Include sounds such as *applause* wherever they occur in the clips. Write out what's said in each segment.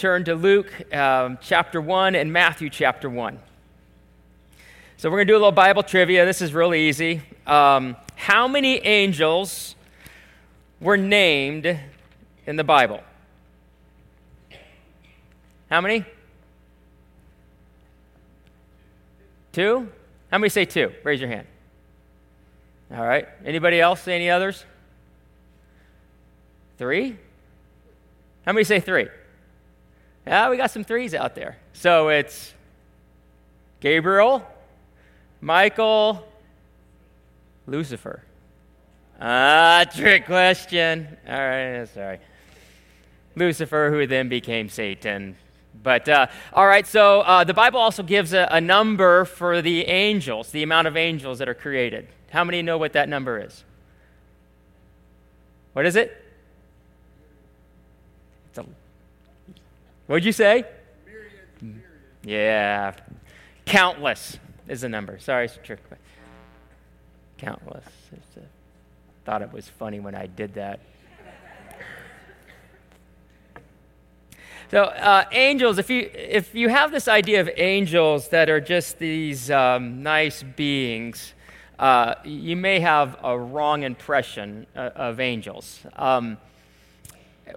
turn to Luke um, chapter 1 and Matthew chapter 1. So we're going to do a little Bible trivia. This is really easy. Um, how many angels were named in the Bible? How many? Two? How many say two? Raise your hand. All right. Anybody else any others? Three? How many say three? Yeah, we got some threes out there. So it's Gabriel, Michael, Lucifer. Ah, trick question. All right, sorry. Lucifer, who then became Satan. But, uh, all right, so uh, the Bible also gives a, a number for the angels, the amount of angels that are created. How many know what that number is? What is it? A, what'd you say? Yeah. Countless is the number. Sorry, it's a trick. Countless. Thought it was funny when I did that. So, uh, angels, if you, if you have this idea of angels that are just these um, nice beings, uh, you may have a wrong impression uh, of angels. Um,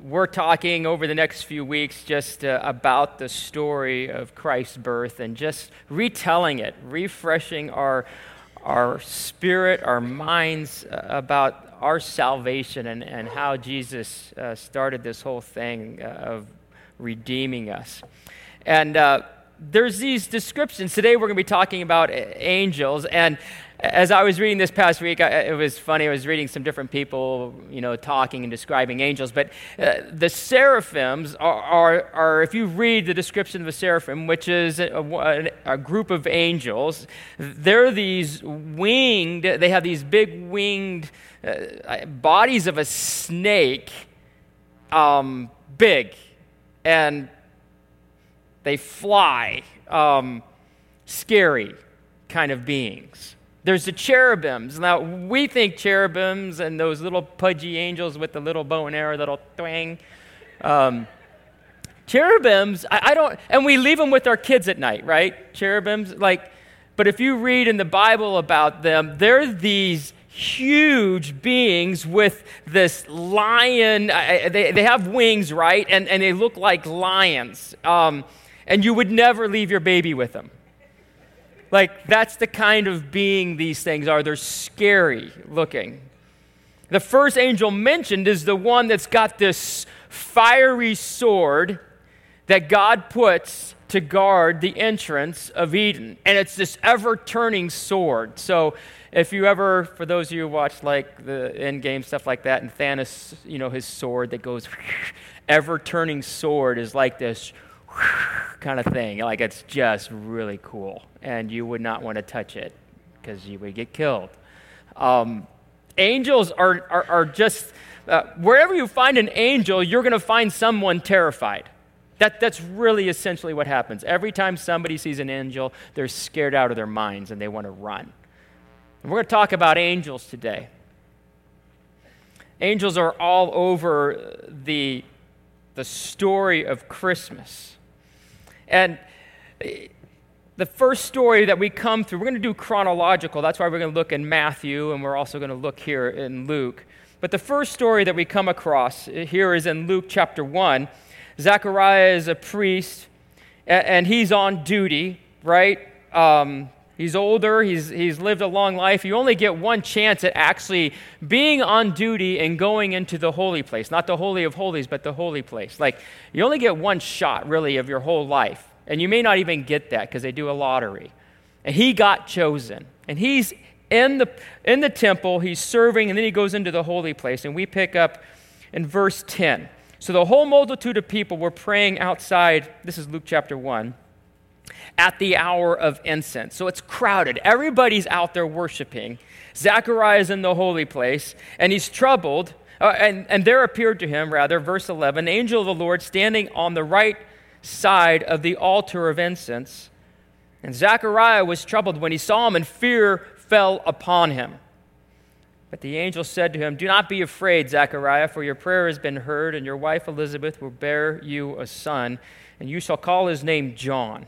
we're talking over the next few weeks just uh, about the story of Christ's birth and just retelling it, refreshing our, our spirit, our minds uh, about our salvation and, and how Jesus uh, started this whole thing of redeeming us. And uh, there's these descriptions. Today we're going to be talking about angels. And as I was reading this past week, I, it was funny. I was reading some different people, you know, talking and describing angels. But uh, the seraphims are, are, are, if you read the description of a seraphim, which is a, a, group of angels, they're these winged, they have these big winged uh, bodies of a snake, um, big and they fly, um, scary kind of beings. There's the cherubims. Now, we think cherubims and those little pudgy angels with the little bow and arrow that'll twang. Um, cherubims, I, I, don't, and we leave them with our kids at night, right? Cherubims, like, but if you read in the Bible about them, they're these huge beings with this lion. They, they have wings, right? And, and they look like lions. Um, and you would never leave your baby with them. Like, that's the kind of being these things are. They're scary looking. The first angel mentioned is the one that's got this fiery sword that God puts to guard the entrance of Eden. And it's this ever turning sword. So if you ever, for those of you who watch like the end game stuff like that, and Thanos, you know, his sword that goes *laughs* ever turning sword is like this kind of thing. Like it's just really cool. And you would not want to touch it because you would get killed. Um, angels are, are, are just, uh, wherever you find an angel, you're going to find someone terrified. That, that's really essentially what happens. Every time somebody sees an angel, they're scared out of their minds and they want to run. And we're going to talk about angels today. Angels are all over the, the story of Christmas. And the first story that we come through, we're going to do chronological. That's why we're going to look in Matthew, and we're also going to look here in Luke. But the first story that we come across here is in Luke chapter 1. Zechariah is a priest, and he's on duty, right? Um, He's older, he's, he's lived a long life. You only get one chance at actually being on duty and going into the holy place. Not the Holy of Holies, but the holy place. Like, you only get one shot, really, of your whole life. And you may not even get that because they do a lottery. And he got chosen. And he's in the, in the temple, he's serving, and then he goes into the holy place. And we pick up in verse 10. So the whole multitude of people were praying outside. This is Luke chapter 1 at the hour of incense. So it's crowded. Everybody's out there worshiping. Zechariah is in the holy place, and he's troubled. Uh, and, and there appeared to him, rather, verse 11, angel of the Lord standing on the right side of the altar of incense. And Zechariah was troubled when he saw him, and fear fell upon him. But the angel said to him, Do not be afraid, Zechariah, for your prayer has been heard, and your wife Elizabeth will bear you a son, and you shall call his name John.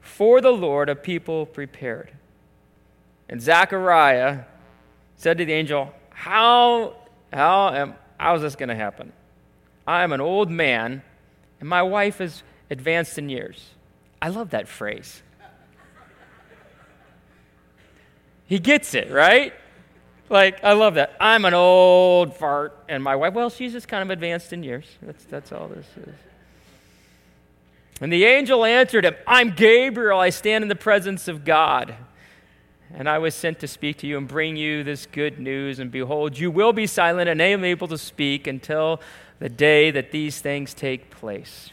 for the Lord a people prepared. And Zechariah said to the angel, How, how, am, how is this going to happen? I am an old man, and my wife is advanced in years. I love that phrase. He gets it, right? Like, I love that. I'm an old fart, and my wife, well, she's just kind of advanced in years. That's, that's all this is. And the angel answered him, I'm Gabriel. I stand in the presence of God. And I was sent to speak to you and bring you this good news. And behold, you will be silent and unable to speak until the day that these things take place.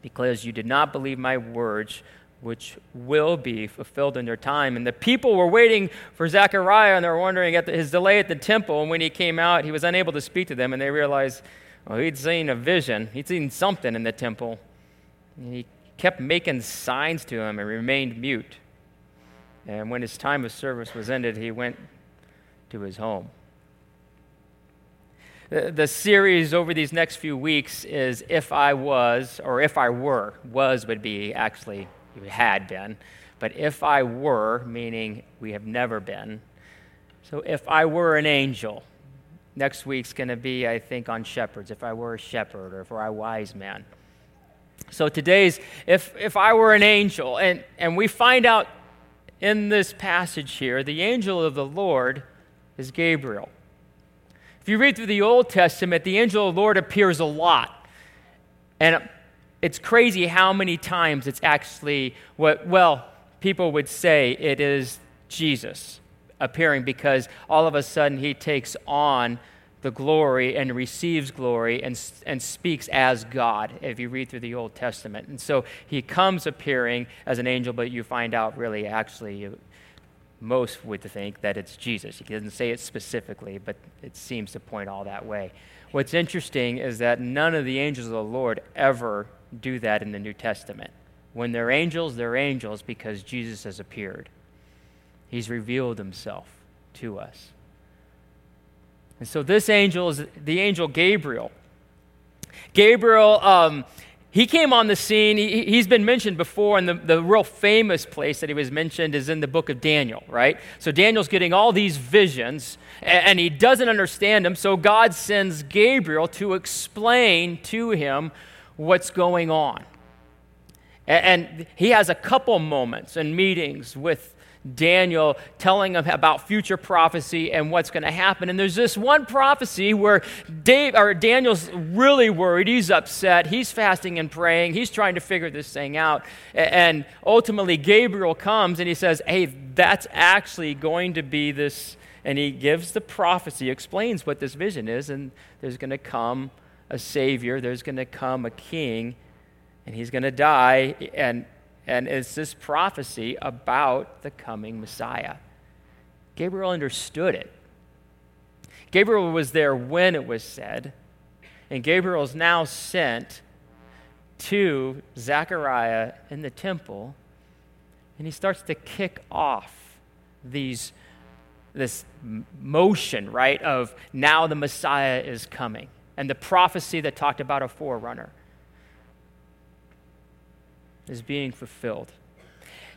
Because you did not believe my words which will be fulfilled in their time. And the people were waiting for Zechariah, and they were wondering at his delay at the temple. And when he came out, he was unable to speak to them, and they realized, well, he'd seen a vision. He'd seen something in the temple. And he kept making signs to him and remained mute. And when his time of service was ended, he went to his home. The, series over these next few weeks is If I Was, or If I Were. Was would be actually had been. But if I were, meaning we have never been, so if I were an angel, next week's going to be, I think, on shepherds, if I were a shepherd or if I were a wise man. So today's, if, if I were an angel, and, and we find out in this passage here, the angel of the Lord is Gabriel. If you read through the Old Testament, the angel of the Lord appears a lot. And it's crazy how many times it's actually what, well, people would say it is Jesus appearing because all of a sudden he takes on the glory and receives glory and, and speaks as God if you read through the Old Testament. And so he comes appearing as an angel, but you find out really, actually, most would think that it's Jesus. He doesn't say it specifically, but it seems to point all that way. What's interesting is that none of the angels of the Lord ever do that in the New Testament. When they're angels, they're angels because Jesus has appeared. He's revealed himself to us. And so this angel is the angel Gabriel. Gabriel, um, he came on the scene. He, has been mentioned before, and the, the real famous place that he was mentioned is in the book of Daniel, right? So Daniel's getting all these visions, and, and he doesn't understand them. So God sends Gabriel to explain to him what's going on. And he has a couple moments and meetings with Daniel telling him about future prophecy and what's going to happen. And there's this one prophecy where Dave, or Daniel's really worried. He's upset. He's fasting and praying. He's trying to figure this thing out. And ultimately, Gabriel comes and he says, Hey, that's actually going to be this. And he gives the prophecy, explains what this vision is, and there's going to come a Savior, there's going to come a King, and he's going to die. And, and it's this prophecy about the coming Messiah. Gabriel understood it. Gabriel was there when it was said, and Gabriel is now sent to Zechariah in the temple, and he starts to kick off these, this motion, right, of now the Messiah is coming and the prophecy that talked about a forerunner is being fulfilled.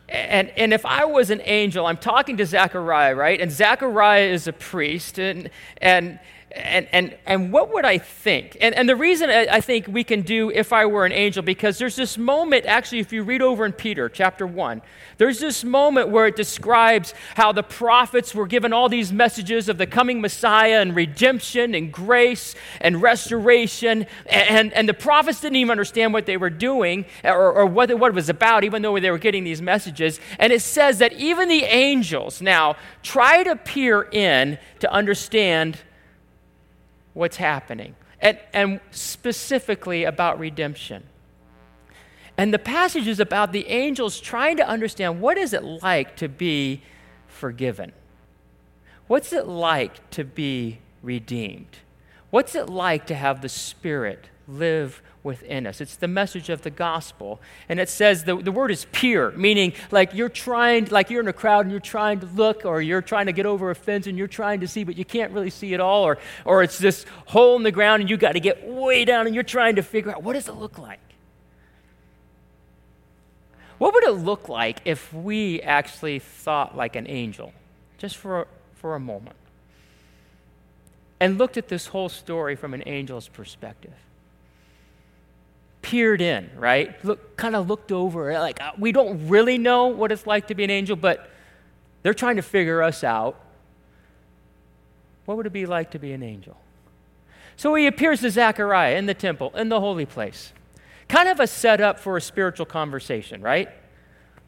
And, and if I was an angel, I'm talking to Zechariah, right? And Zechariah is a priest, and, and and, and, and what would I think? And, and the reason I think we can do if I were an angel, because there's this moment, actually, if you read over in Peter chapter 1, there's this moment where it describes how the prophets were given all these messages of the coming Messiah and redemption and grace and restoration. And, and the prophets didn't even understand what they were doing or, or what, what it was about, even though they were getting these messages. And it says that even the angels now try to peer in to understand what's happening, and, and specifically about redemption. And the passage is about the angels trying to understand what is it like to be forgiven? What's it like to be redeemed? What's it like to have the Spirit live within us. It's the message of the gospel. And it says the, the word is peer, meaning like you're trying, like you're in a crowd and you're trying to look, or you're trying to get over a fence and you're trying to see, but you can't really see it all, or, or it's this hole in the ground and you got to get way down and you're trying to figure out what does it look like? What would it look like if we actually thought like an angel, just for, for a moment, and looked at this whole story from an angel's perspective? Peered in, right? Look, kind of looked over. Like, uh, we don't really know what it's like to be an angel, but they're trying to figure us out. What would it be like to be an angel? So he appears to Zechariah in the temple, in the holy place. Kind of a setup for a spiritual conversation, right?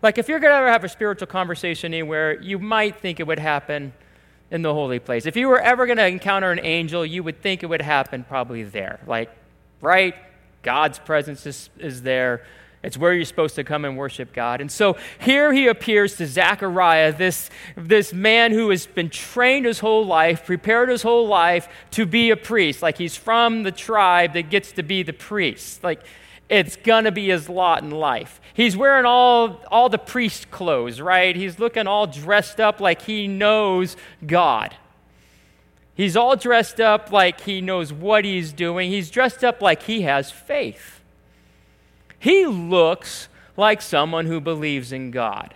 Like, if you're going to ever have a spiritual conversation anywhere, you might think it would happen in the holy place. If you were ever going to encounter an angel, you would think it would happen probably there. Like, right God's presence is, is there. It's where you're supposed to come and worship God. And so here he appears to Zechariah, this, this man who has been trained his whole life, prepared his whole life to be a priest. Like he's from the tribe that gets to be the priest. Like it's going to be his lot in life. He's wearing all, all the priest clothes, right? He's looking all dressed up like he knows God. He's all dressed up like he knows what he's doing. He's dressed up like he has faith. He looks like someone who believes in God.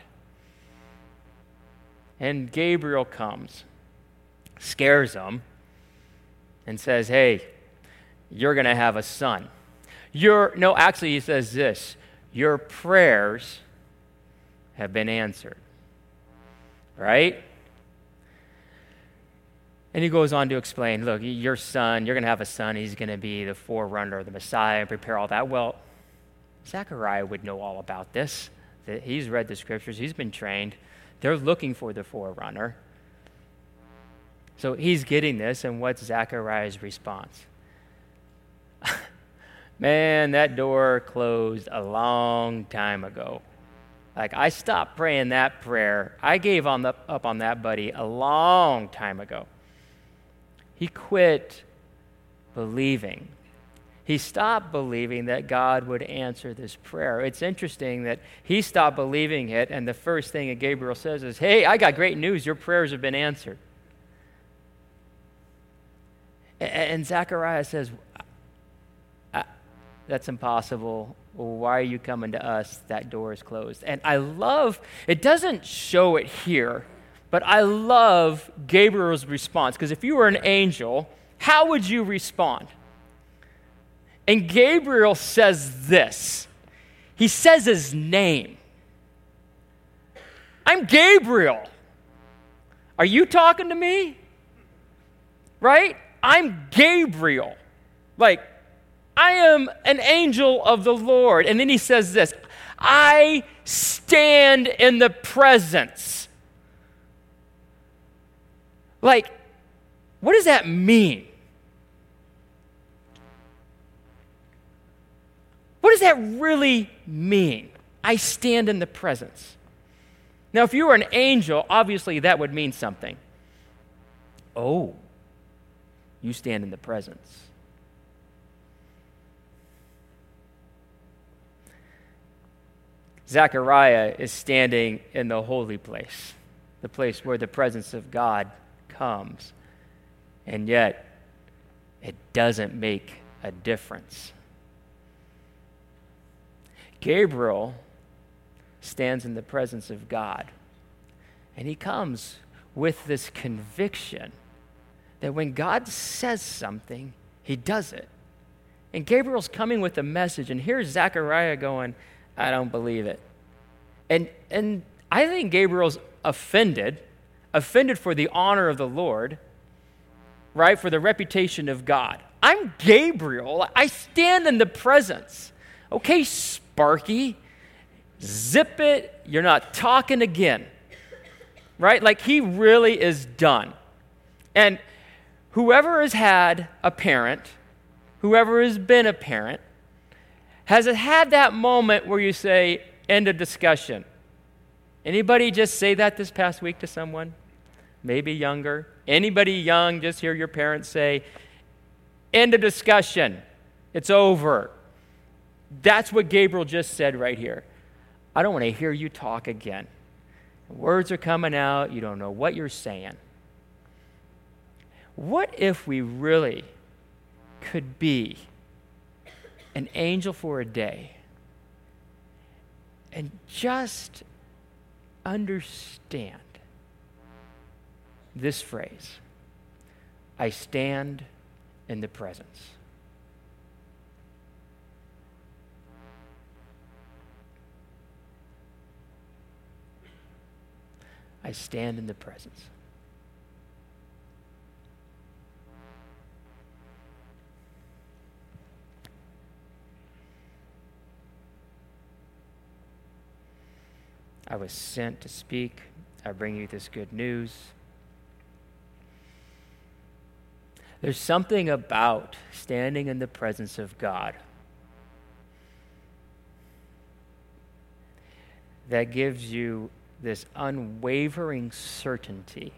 And Gabriel comes, scares him, and says, Hey, you're going to have a son. Your, no, actually, he says this Your prayers have been answered. Right? And he goes on to explain look, your son, you're going to have a son, he's going to be the forerunner, the Messiah, prepare all that. Well, Zechariah would know all about this. He's read the scriptures, he's been trained. They're looking for the forerunner. So he's getting this, and what's Zechariah's response? *laughs* Man, that door closed a long time ago. Like, I stopped praying that prayer. I gave on the, up on that buddy a long time ago. He quit believing. He stopped believing that God would answer this prayer. It's interesting that he stopped believing it, and the first thing that Gabriel says is, Hey, I got great news. Your prayers have been answered. And Zechariah says, That's impossible. why are you coming to us? That door is closed. And I love, it doesn't show it here, but I love Gabriel's response because if you were an angel, how would you respond? And Gabriel says this he says his name. I'm Gabriel. Are you talking to me? Right? I'm Gabriel. Like, I am an angel of the Lord. And then he says this I stand in the presence like, what does that mean? What does that really mean? I stand in the presence. Now, if you were an angel, obviously that would mean something. Oh, you stand in the presence. Zechariah is standing in the holy place, the place where the presence of God comes, and yet it doesn't make a difference. Gabriel stands in the presence of God, and he comes with this conviction that when God says something, he does it. And Gabriel's coming with a message, and here's Zechariah going, I don't believe it. And, and I think Gabriel's offended, offended for the honor of the Lord, right? For the reputation of God. I'm Gabriel. I stand in the presence. Okay, Sparky, zip it. You're not talking again. Right? Like he really is done. And whoever has had a parent, whoever has been a parent, has had that moment where you say, end of discussion? Anybody just say that this past week to someone? Maybe younger. Anybody young just hear your parents say, end of discussion. It's over. That's what Gabriel just said right here. I don't want to hear you talk again. Words are coming out, you don't know what you're saying. What if we really could be an angel for a day and just understand this phrase I stand in the presence? I stand in the presence. I was sent to speak. I bring you this good news. There's something about standing in the presence of God that gives you this unwavering certainty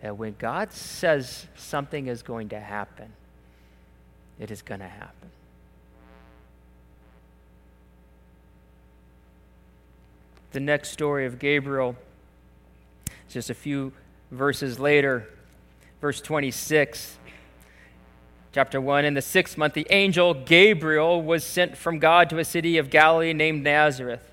that when God says something is going to happen, it is going to happen. The next story of Gabriel, just a few verses later, verse 26. Chapter 1 In the sixth month, the angel Gabriel was sent from God to a city of Galilee named Nazareth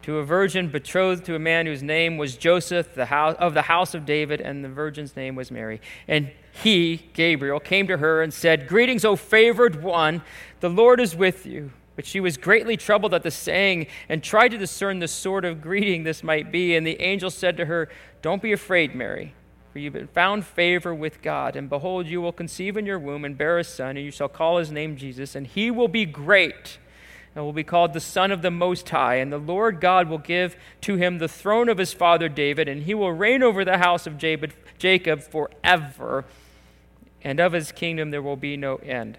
to a virgin betrothed to a man whose name was Joseph the house, of the house of David, and the virgin's name was Mary. And he, Gabriel, came to her and said, Greetings, O favored one, the Lord is with you. But she was greatly troubled at the saying and tried to discern the sort of greeting this might be. And the angel said to her, Don't be afraid, Mary, for you've found favor with God. And behold, you will conceive in your womb and bear a son, and you shall call his name Jesus, and he will be great and will be called the Son of the Most High. And the Lord God will give to him the throne of his father David, and he will reign over the house of Jacob forever, and of his kingdom there will be no end.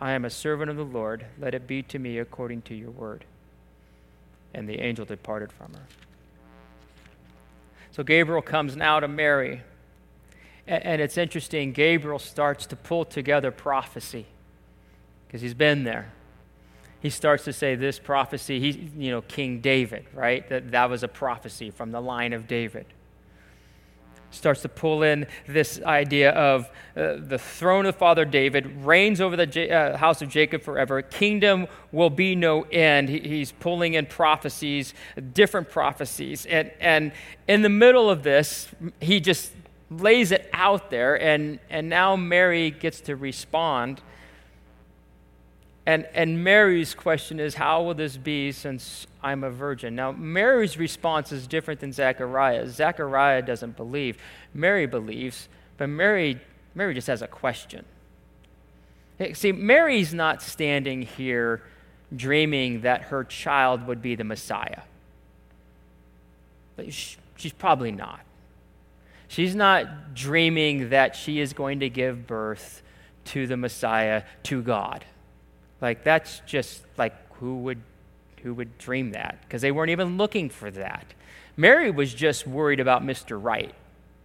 I am a servant of the Lord. Let it be to me according to your word. And the angel departed from her. So Gabriel comes now to Mary. And it's interesting, Gabriel starts to pull together prophecy because he's been there he starts to say this prophecy, he, you know, King David, right? That, that was a prophecy from the line of David. Starts to pull in this idea of uh, the throne of Father David reigns over the J- uh, house of Jacob forever. Kingdom will be no end. He, he's pulling in prophecies, different prophecies. And, and in the middle of this, he just lays it out there. And, and now Mary gets to respond and, and Mary's question is, How will this be since I'm a virgin? Now, Mary's response is different than Zechariah. Zechariah doesn't believe. Mary believes, but Mary, Mary just has a question. See, Mary's not standing here dreaming that her child would be the Messiah. But she's probably not. She's not dreaming that she is going to give birth to the Messiah, to God. Like that's just like who would who would dream that? Because they weren't even looking for that. Mary was just worried about Mr. Right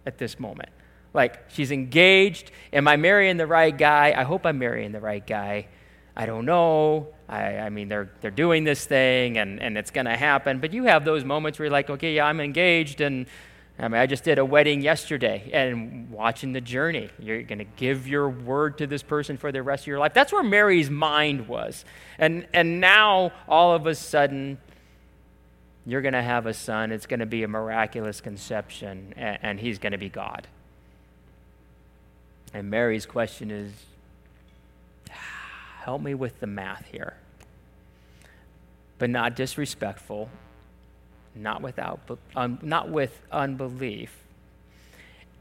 at this moment. Like, she's engaged. Am I marrying the right guy? I hope I'm marrying the right guy. I don't know. I, I mean, they're, they're doing this thing and, and it's going to happen. But you have those moments where you're like, okay, yeah, I'm engaged. And I mean, I just did a wedding yesterday and watching the journey. You're going to give your word to this person for the rest of your life. That's where Mary's mind was. And, and now, all of a sudden, you're going to have a son. It's going to be a miraculous conception, and, and he's going to be God. And Mary's question is ah, help me with the math here. But not disrespectful, not without, um, not with unbelief.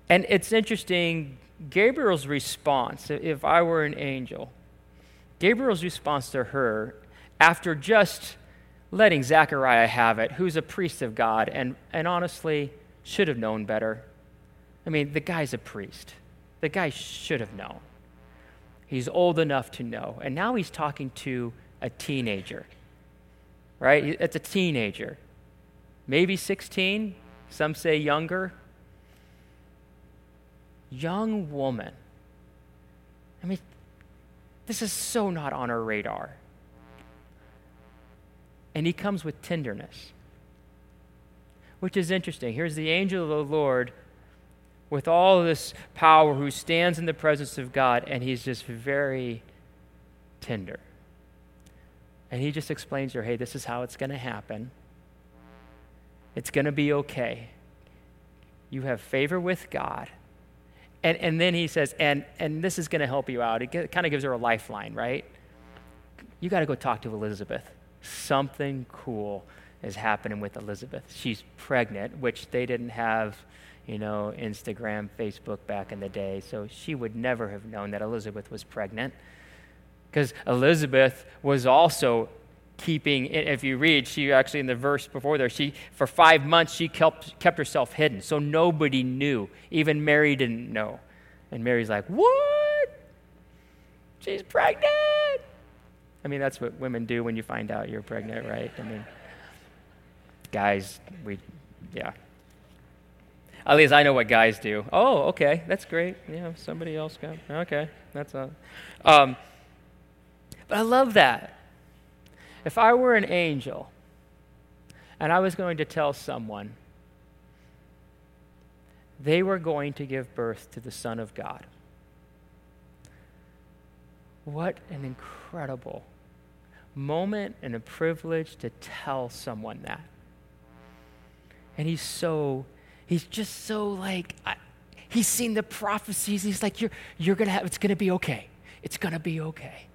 And it's interesting, Gabriel's response, if I were an angel, Gabriel's response to her, after just letting Zechariah have it, who's a priest of God and, and honestly should have known better. I mean, the guy's a priest. The guy should have known. He's old enough to know. And now he's talking to a teenager, right? It's a teenager. Maybe 16, some say younger. Young woman. I mean, this is so not on our radar. And he comes with tenderness, which is interesting. Here's the angel of the Lord with all this power who stands in the presence of God, and he's just very tender. And he just explains to her, hey, this is how it's going to happen. It's going to be okay. You have favor with God. And, and then he says, and, and this is going to help you out. It kind of gives her a lifeline, right? You got to go talk to Elizabeth. Something cool is happening with Elizabeth. She's pregnant, which they didn't have you know, Instagram, Facebook back in the day. So she would never have known that Elizabeth was pregnant. Because Elizabeth was also keeping, if you read, she actually in the verse before there, she, for five months, she kept, kept herself hidden. So nobody knew. Even Mary didn't know. And Mary's like, what? She's pregnant. I mean, that's what women do when you find out you're pregnant, right? I mean, guys, we, yeah. At least I know what guys do. Oh, okay, that's great. Yeah, somebody else got. Okay, that's a. Um, but I love that. If I were an angel, and I was going to tell someone they were going to give birth to the Son of God. What an incredible moment and a privilege to tell someone that. And he's so He's just so like, I, he's seen the prophecies. He's like, you're, you're going to have, it's going to be okay. It's going to be okay.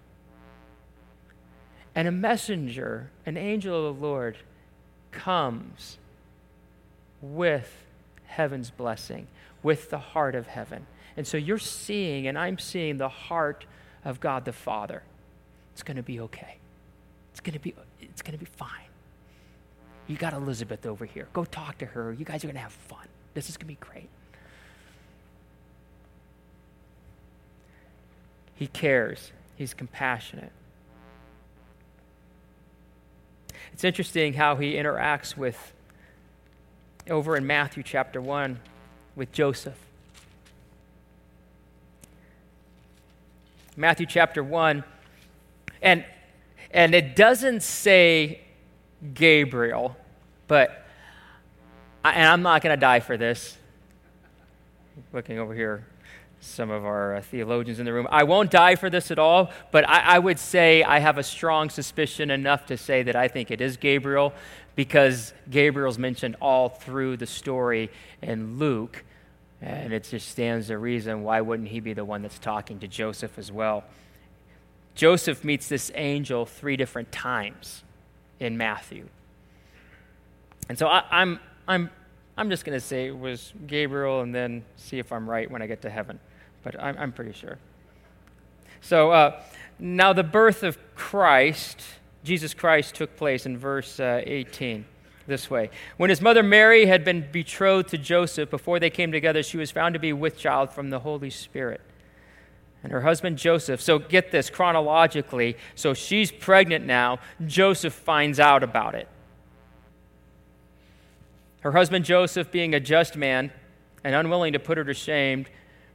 And a messenger, an angel of the Lord, comes with heaven's blessing, with the heart of heaven. And so you're seeing, and I'm seeing the heart of God the Father. It's going to be okay. It's going to be, it's going to be fine. You got Elizabeth over here. Go talk to her. You guys are going to have fun. This is going to be great. He cares, he's compassionate. It's interesting how he interacts with, over in Matthew chapter 1, with Joseph. Matthew chapter 1, and, and it doesn't say Gabriel, but, and I'm not going to die for this. Looking over here, some of our uh, theologians in the room. I won't die for this at all, but I, I, would say I have a strong suspicion enough to say that I think it is Gabriel because Gabriel's mentioned all through the story in Luke, and it just stands to reason why wouldn't he be the one that's talking to Joseph as well? Joseph meets this angel three different times in Matthew. And so I, I'm, I'm, I'm just going to say it was Gabriel and then see if I'm right when I get to heaven. But I'm, I'm pretty sure. So uh, now the birth of Christ, Jesus Christ, took place in verse uh, 18 this way. When his mother Mary had been betrothed to Joseph, before they came together, she was found to be with child from the Holy Spirit and her husband Joseph. So get this chronologically. So she's pregnant now. Joseph finds out about it. Her husband Joseph, being a just man and unwilling to put her to shame,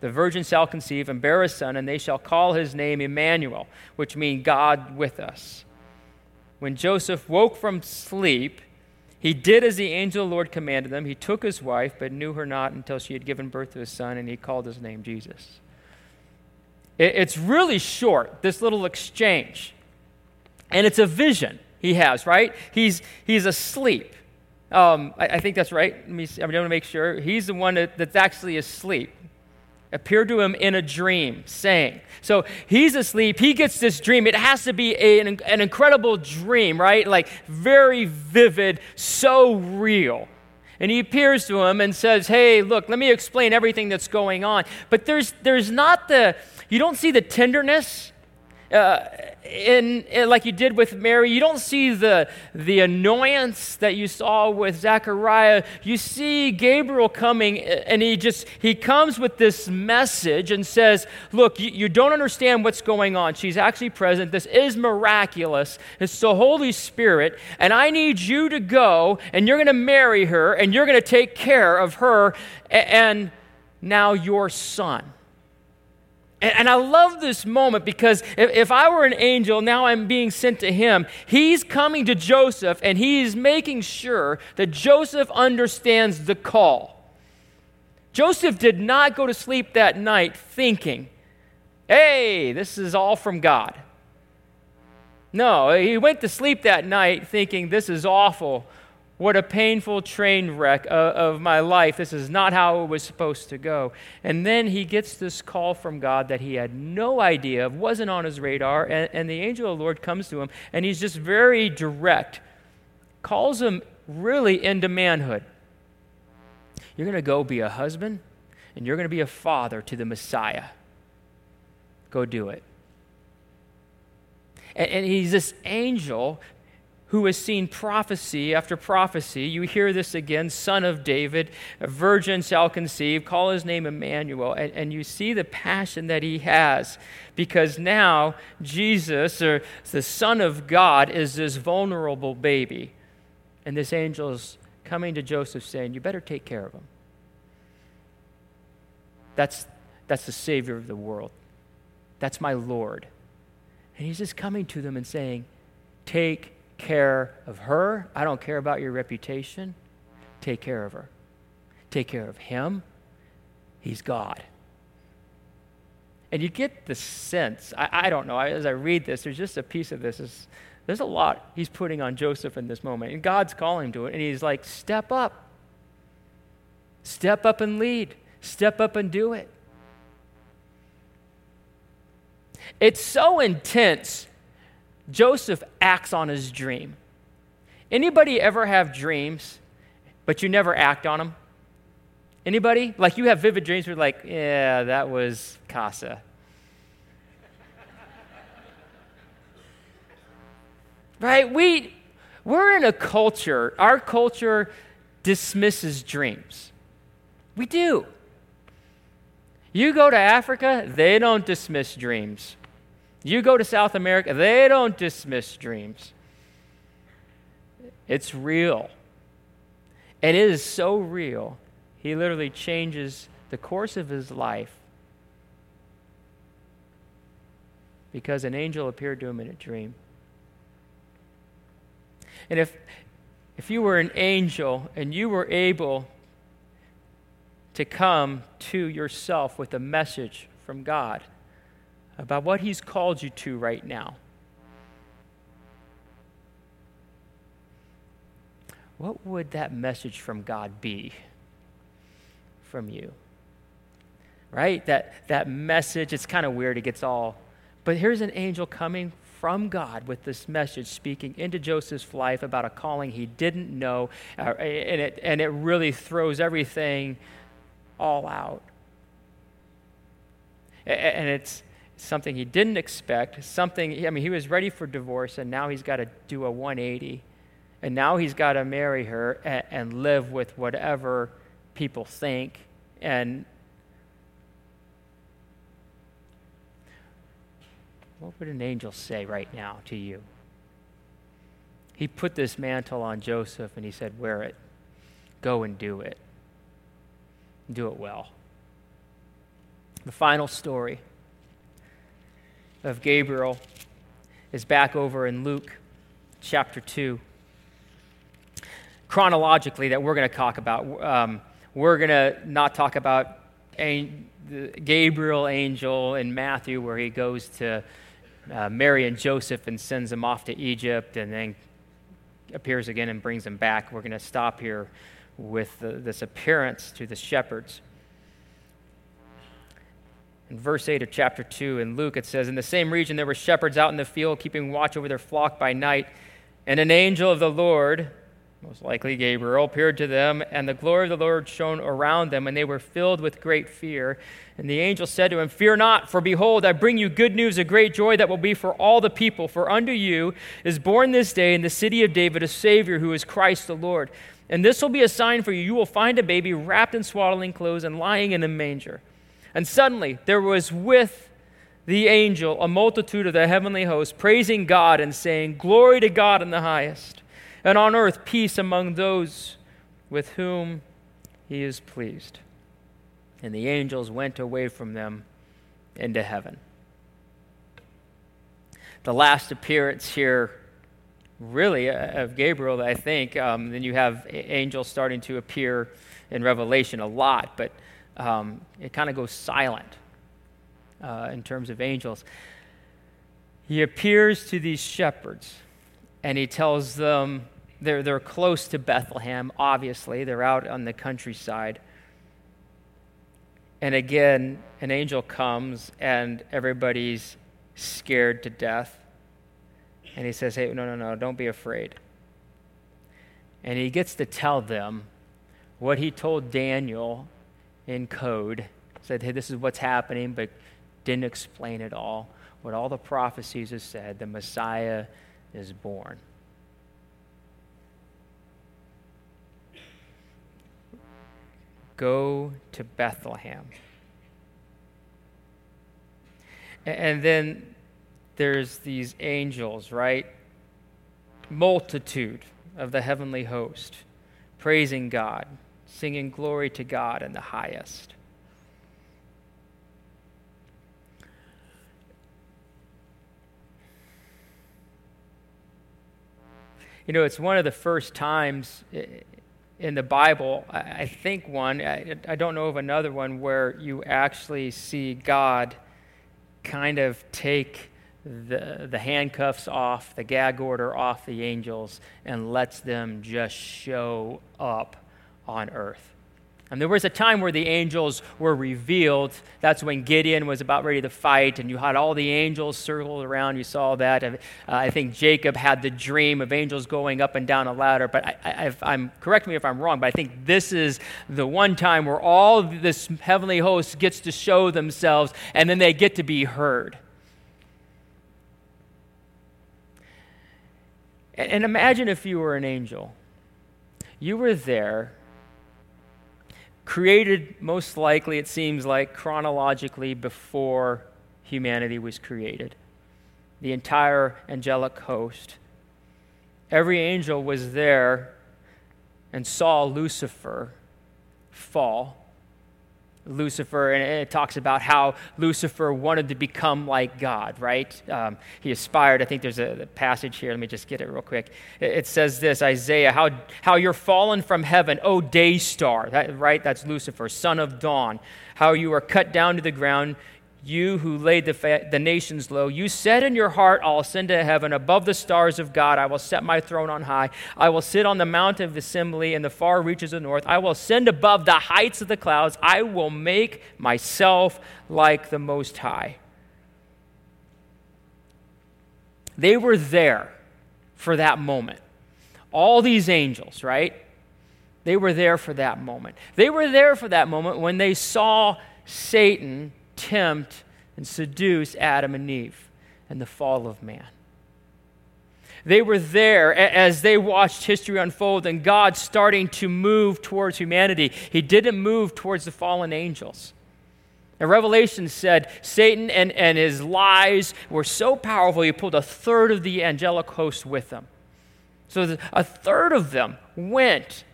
the virgin shall conceive and bear a son, and they shall call his name Emmanuel, which means God with us. When Joseph woke from sleep, he did as the angel of the Lord commanded him. He took his wife, but knew her not until she had given birth to a son, and he called his name Jesus. It's really short, this little exchange. And it's a vision he has, right? He's, he's asleep. Um, I, I, think that's right. Let me see. I'm going to make sure. He's the one that, that's actually asleep appeared to him in a dream, saying. So he's asleep. He gets this dream. It has to be a, an, an incredible dream, right? Like very vivid, so real. And he appears to him and says, Hey, look, let me explain everything that's going on. But there's, there's not the, you don't see the tenderness uh, in, in, like you did with Mary, you don't see the, the annoyance that you saw with Zechariah. You see Gabriel coming, and he just he comes with this message and says, "Look, you, you don't understand what's going on. She's actually present. This is miraculous. It's the Holy Spirit, and I need you to go, and you're going to marry her, and you're going to take care of her, and now your son." And, and, I love this moment because if, if I were an angel, now I'm being sent to him. He's coming to Joseph and he's making sure that Joseph understands the call. Joseph did not go to sleep that night thinking, hey, this is all from God. No, he went to sleep that night thinking, this is awful. What a painful train wreck of, my life. This is not how it was supposed to go. And then he gets this call from God that he had no idea of, wasn't on his radar. And, and the angel of the Lord comes to him, and he's just very direct, calls him really into manhood. You're going to go be a husband, and you're going to be a father to the Messiah. Go do it. And, and he's this angel who has seen prophecy after prophecy. You hear this again son of David, a virgin shall conceive, call his name Emmanuel. And, and you see the passion that he has because now Jesus, or the Son of God, is this vulnerable baby. And this angel is coming to Joseph saying, You better take care of him. That's, that's the Savior of the world. That's my Lord. And he's just coming to them and saying, Take care of her. I don't care about your reputation. Take care of her. Take care of him. He's God. And you get the sense, I, I don't know, as I read this, there's just a piece of this. Is, there's a lot he's putting on Joseph in this moment. And God's calling him to it. And he's like, step up. Step up and lead. Step up and do it. It's so intense Joseph acts on his dream. Anybody ever have dreams, but you never act on them? Anybody? Like you have vivid dreams where like, yeah, that was casa. right? We, we're in a culture, our culture dismisses dreams. We do. You go to Africa, they don't dismiss dreams. You go to South America, they don't dismiss dreams. It's real. And it is so real, he literally changes the course of his life because an angel appeared to him in a dream. And if, if you were an angel and you were able to come to yourself with a message from God, about what He's called you to right now. What would that message from God be from you? Right? That, that message, it's kind of weird. It gets all. But here's an angel coming from God with this message, speaking into Joseph's life about a calling he didn't know, uh, and, it, and it really throws everything all out. And it's, something he didn't expect, something, I mean, he was ready for divorce, and now he's got to do a 180. And now he's got to marry her and, and live with whatever people think. And what would an angel say right now to you? He put this mantle on Joseph and he said, Wear it. Go and do it. Do it well. The final story of Gabriel is back over in Luke chapter 2. Chronologically, that we're going to talk about, um, we're going to not talk about the Gabriel angel in Matthew, where he goes to uh, Mary and Joseph and sends them off to Egypt and then appears again and brings them back. We're going to stop here with the, this appearance to the shepherds. In verse 8 of chapter 2 in Luke, it says, In the same region there were shepherds out in the field, keeping watch over their flock by night. And an angel of the Lord, most likely Gabriel, appeared to them, and the glory of the Lord shone around them, and they were filled with great fear. And the angel said to him, Fear not, for behold, I bring you good news of great joy that will be for all the people. For unto you is born this day in the city of David a Savior who is Christ the Lord. And this will be a sign for you. You will find a baby wrapped in swaddling clothes and lying in a manger. And suddenly there was with the angel a multitude of the heavenly host, praising God and saying, Glory to God in the highest, and on earth peace among those with whom he is pleased. And the angels went away from them into heaven. The last appearance here, really, uh, of Gabriel, I think. Um, then you have angels starting to appear in Revelation a lot, but um, it kind of goes silent uh, in terms of angels. He appears to these shepherds and he tells them they're, they're close to Bethlehem, obviously, they're out on the countryside. And again, an angel comes and everybody's scared to death. And he says, Hey, no, no, no, don't be afraid. And he gets to tell them what he told Daniel in code, said, hey, this is what's happening, but didn't explain it all. What all the prophecies have said the Messiah is born. Go to Bethlehem. And then there's these angels, right? Multitude of the heavenly host praising God singing glory to God in the highest. You know, it's one of the first times in the Bible, I think one, I don't know of another one, where you actually see God kind of take the, the handcuffs off, the gag order off the angels, and lets them just show up on earth. And there was a time where the angels were revealed. That's when Gideon was about ready to fight, and you had all the angels circled around. You saw that. Uh, I think Jacob had the dream of angels going up and down a ladder. But I, am correct me if I'm wrong, but I think this is the one time where all this heavenly host gets to show themselves, and then they get to be heard. and, and imagine if you were an angel. You were there created most likely, it seems like, chronologically before humanity was created. The entire angelic host. Every angel was there and saw Lucifer fall Lucifer, and it talks about how Lucifer wanted to become like God, right? Um, he aspired. I think there's a, passage here. Let me just get it real quick. It, it, says this Isaiah, how, how you're fallen from heaven, O day star, that, right? That's Lucifer, son of dawn. How you are cut down to the ground you who laid the, fa- the nations low, you said in your heart, I'll ascend to heaven above the stars of God. I will set my throne on high. I will sit on the mount of assembly in the far reaches of the north. I will ascend above the heights of the clouds. I will make myself like the Most High. They were there for that moment. All these angels, right? They were there for that moment. They were there for that moment when they saw Satan tempt and seduce Adam and Eve and the fall of man. They were there as they watched history unfold and God starting to move towards humanity. He didn't move towards the fallen angels. And Revelation said Satan and, and his lies were so powerful, he pulled a third of the angelic host with him. So a third of them went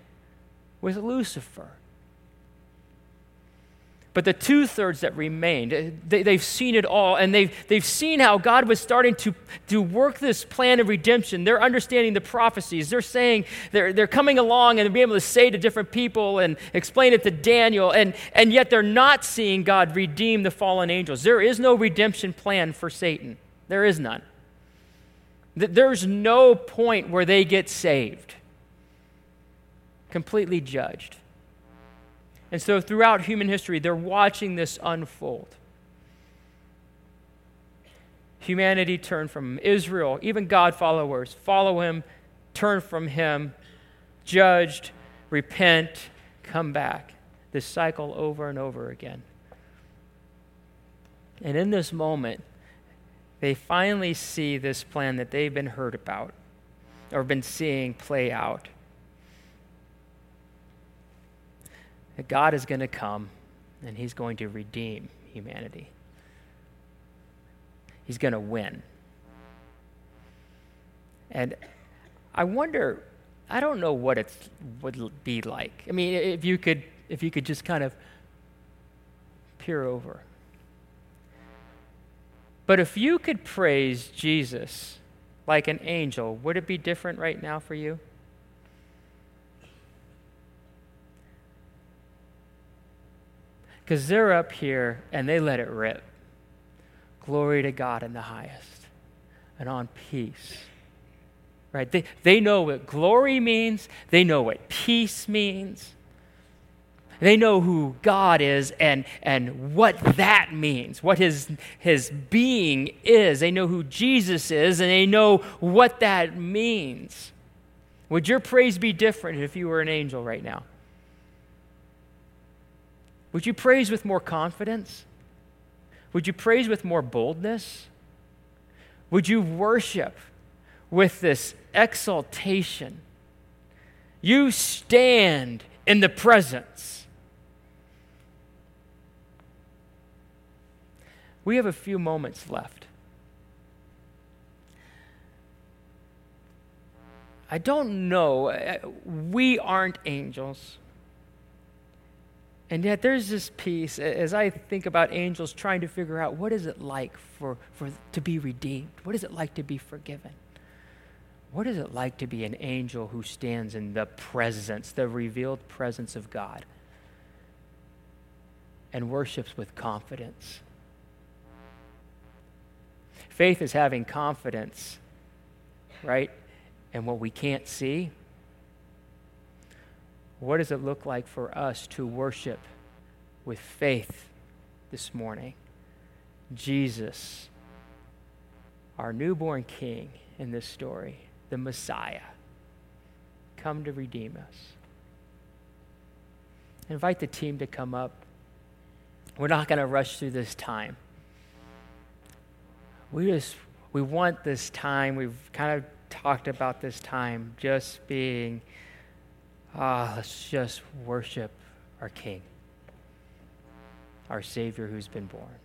with Lucifer. But the two thirds that remained, eh, they, have seen it all, and they've, they've seen how God was starting to, to work this plan of redemption. They're understanding the prophecies. They're saying, they're, they're coming along and being able to say to different people and explain it to Daniel, and, and yet they're not seeing God redeem the fallen angels. There is no redemption plan for Satan, there is none. There's no point where they get saved, completely judged. And so throughout human history, they're watching this unfold. Humanity turned from him. Israel, even God followers, follow him, turn from him, judged, repent, come back. This cycle over and over again. And in this moment, they finally see this plan that they've been heard about or been seeing play out. That God is going to come and he's going to redeem humanity. He's going to win. And I wonder, I don't know what it would be like. I mean, if you could, if you could just kind of peer over. But if you could praise Jesus like an angel, would it be different right now for you? Because they're up here and they let it rip. Glory to God in the highest and on peace. Right? They, they know what glory means, they know what peace means. They know who God is and, and what that means, what his, his being is. They know who Jesus is and they know what that means. Would your praise be different if you were an angel right now? Would you praise with more confidence? Would you praise with more boldness? Would you worship with this exaltation? You stand in the presence. We have a few moments left. I don't know. Uh, we aren't angels. And yet there's this piece as I think about angels trying to figure out what is it like for, for to be redeemed? What is it like to be forgiven? What is it like to be an angel who stands in the presence, the revealed presence of God, and worships with confidence? Faith is having confidence, right, in what we can't see what does it look like for us to worship with faith this morning? Jesus, our newborn King in this story, the Messiah, come to redeem us. invite the team to come up. We're not going to rush through this time. We just we want this time. We've kind of talked about this time just being Ah, let's just worship our King, our Savior who's been born.